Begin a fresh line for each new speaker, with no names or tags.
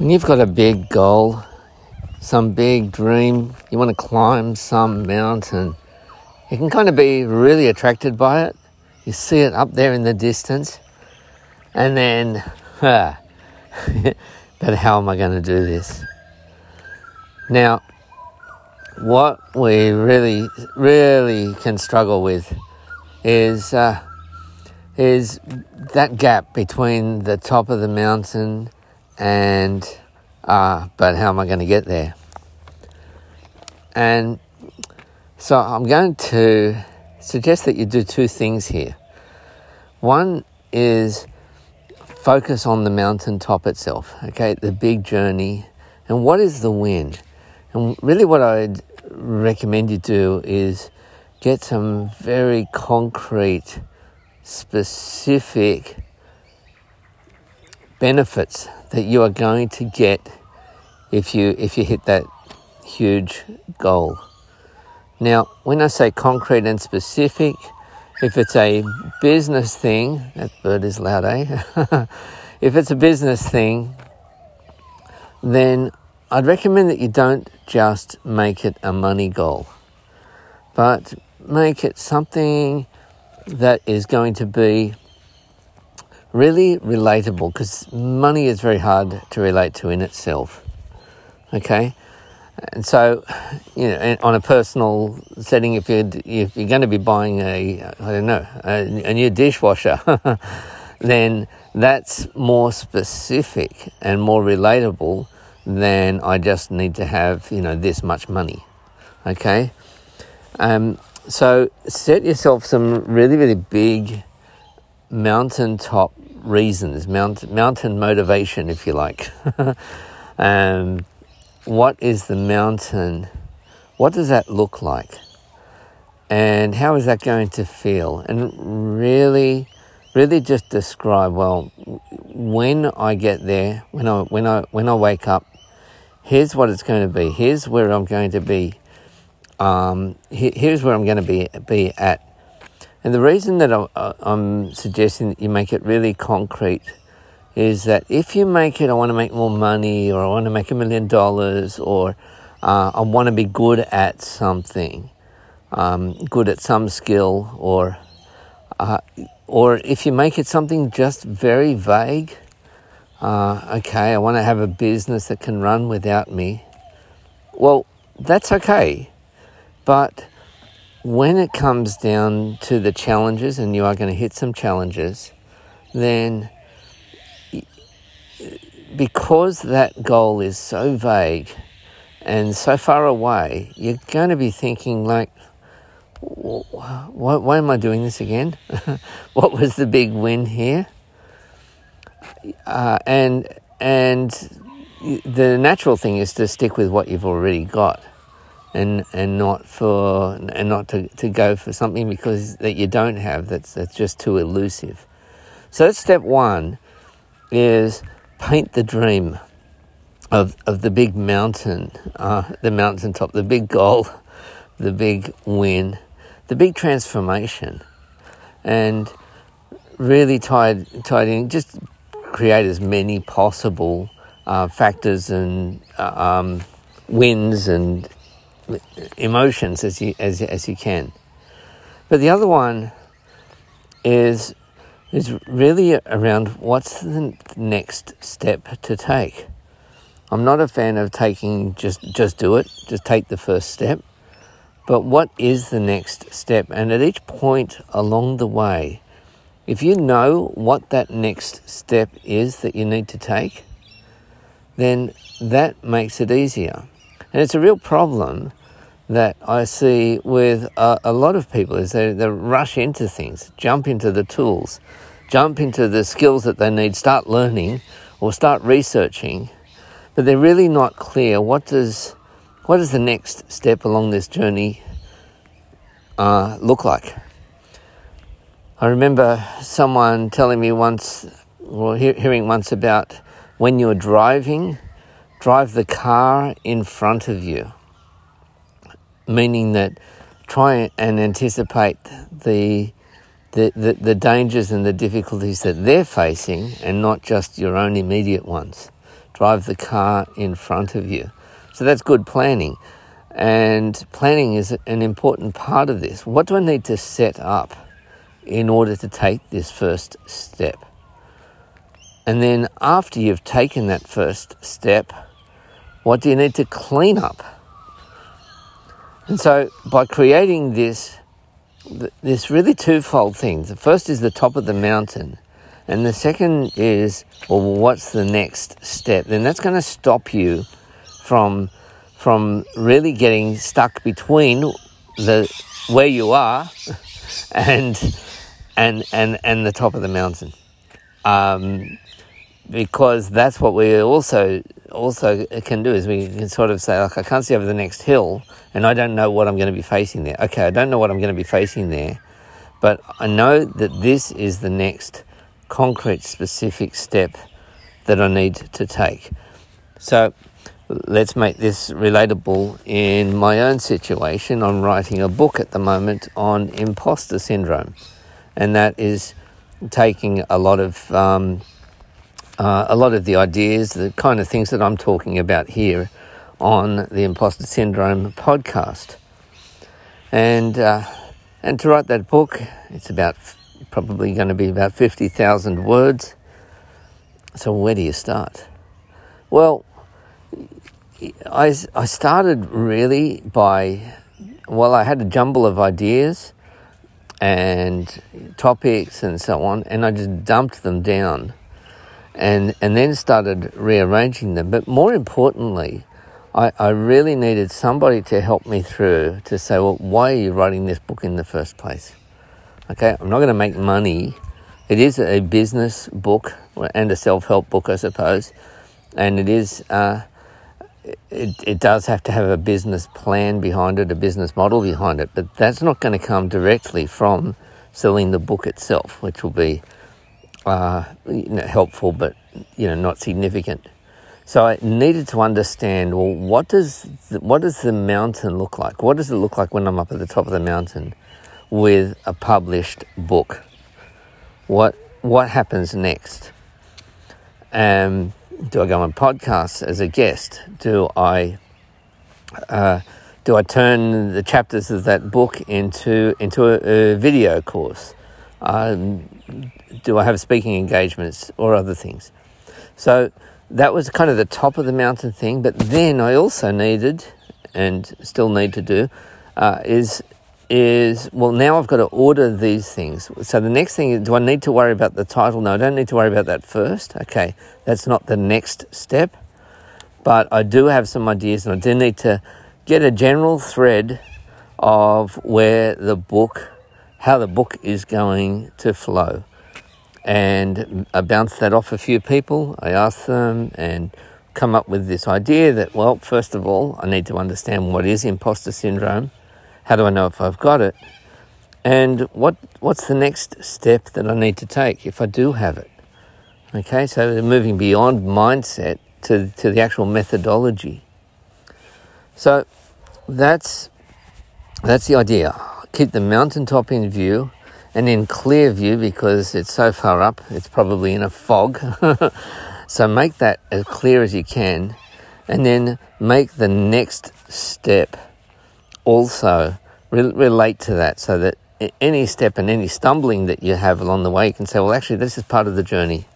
When you've got a big goal, some big dream, you want to climb some mountain, you can kind of be really attracted by it. You see it up there in the distance, and then, ah, but how am I going to do this? Now, what we really, really can struggle with is uh, is that gap between the top of the mountain and uh, but how am I going to get there? And so I'm going to suggest that you do two things here. One is focus on the mountaintop itself, okay, the big journey, and what is the win? And really, what I'd recommend you do is get some very concrete, specific benefits that you are going to get if you if you hit that huge goal. Now, when I say concrete and specific, if it's a business thing, that bird is loud, eh? if it's a business thing, then I'd recommend that you don't just make it a money goal, but make it something that is going to be really relatable because money is very hard to relate to in itself. Okay, and so you know, on a personal setting, if you're if you're going to be buying a I don't know a, a new dishwasher, then that's more specific and more relatable than I just need to have you know this much money. Okay, um, so set yourself some really really big mountaintop reasons, mount, mountain motivation, if you like. um, what is the mountain? What does that look like? And how is that going to feel? And really, really just describe, well, when I get there, when I, when I, when I wake up, here's what it's going to be. Here's where I'm going to be. Um, here's where I'm going to be, be at and the reason that I'm suggesting that you make it really concrete is that if you make it, I want to make more money, or I want to make a million dollars, or uh, I want to be good at something, um, good at some skill, or uh, or if you make it something just very vague, uh, okay, I want to have a business that can run without me. Well, that's okay, but when it comes down to the challenges, and you are going to hit some challenges, then because that goal is so vague and so far away, you're going to be thinking, like, why, why am I doing this again? what was the big win here? Uh, and and the natural thing is to stick with what you've already got and and not for and not to, to go for something because that you don't have that's that's just too elusive. So that's step one is paint the dream of of the big mountain, uh, the mountaintop, the big goal, the big win, the big transformation, and really tied tied in. Just create as many possible uh, factors and uh, um, wins and emotions as you as as you can. But the other one is is really around what's the next step to take. I'm not a fan of taking just just do it, just take the first step. But what is the next step? And at each point along the way, if you know what that next step is that you need to take, then that makes it easier. And it's a real problem that I see with a, a lot of people is they, they rush into things, jump into the tools, jump into the skills that they need, start learning or start researching, but they're really not clear what does what does the next step along this journey uh, look like. I remember someone telling me once, or hearing once about when you're driving, drive the car in front of you meaning that try and anticipate the, the, the, the, dangers and the difficulties that they're facing and not just your own immediate ones. drive the car in front of you. So that's good planning. And planning is an important part of this. What do I need to set up in order to take this first step? And then after you've taken that first step, what do you need to clean up? And so by creating this this really twofold thing. The first is the top of the mountain, and the second is well, what's the next step? Then that's going to stop you from from really getting stuck between the where you are and and and and the top of the mountain, um, because that's what we also also can do is we can sort of say like I can't see over the next hill and I don't know what I'm going to be facing there. Okay, I don't know what I'm going to be facing there, but I know that this is the next concrete specific step that I need to take. So let's make this relatable in my own situation. I'm writing a book at the moment on imposter syndrome, and that is taking a lot of um, uh, a lot of the ideas, the kind of things that I'm talking about here on the imposter syndrome podcast. And uh, and to write that book, it's about probably going to be about fifty thousand words. So where do you start? Well, I, I started really by, well, I had a jumble of ideas and topics and so on, and I just dumped them down and, and then started rearranging them. But more importantly, I, I really needed somebody to help me through to say, well, why are you writing this book in the first place? Okay, I'm not going to make money. It is a business book and a self help book, I suppose, and it is. Uh, it, it does have to have a business plan behind it, a business model behind it, but that's not going to come directly from selling the book itself, which will be uh, helpful, but you know not significant. So I needed to understand well, what does the, what does the mountain look like? What does it look like when I'm up at the top of the mountain with a published book? What what happens next? Um, do I go on podcasts as a guest? Do I uh, do I turn the chapters of that book into into a, a video course? Um, do I have speaking engagements or other things? So that was kind of the top of the mountain thing. But then I also needed, and still need to do, uh, is is well now I've got to order these things. So the next thing is do I need to worry about the title? No, I don't need to worry about that first. Okay, that's not the next step. But I do have some ideas and I do need to get a general thread of where the book how the book is going to flow. And I bounced that off a few people. I asked them and come up with this idea that, well, first of all, I need to understand what is imposter syndrome how do I know if I've got it? And what what's the next step that I need to take if I do have it? Okay, so moving beyond mindset to, to the actual methodology. So that's that's the idea. Keep the mountaintop in view and in clear view because it's so far up, it's probably in a fog. so make that as clear as you can and then make the next step also re- relate to that so that any step and any stumbling that you have along the way, you can say, well, actually, this is part of the journey.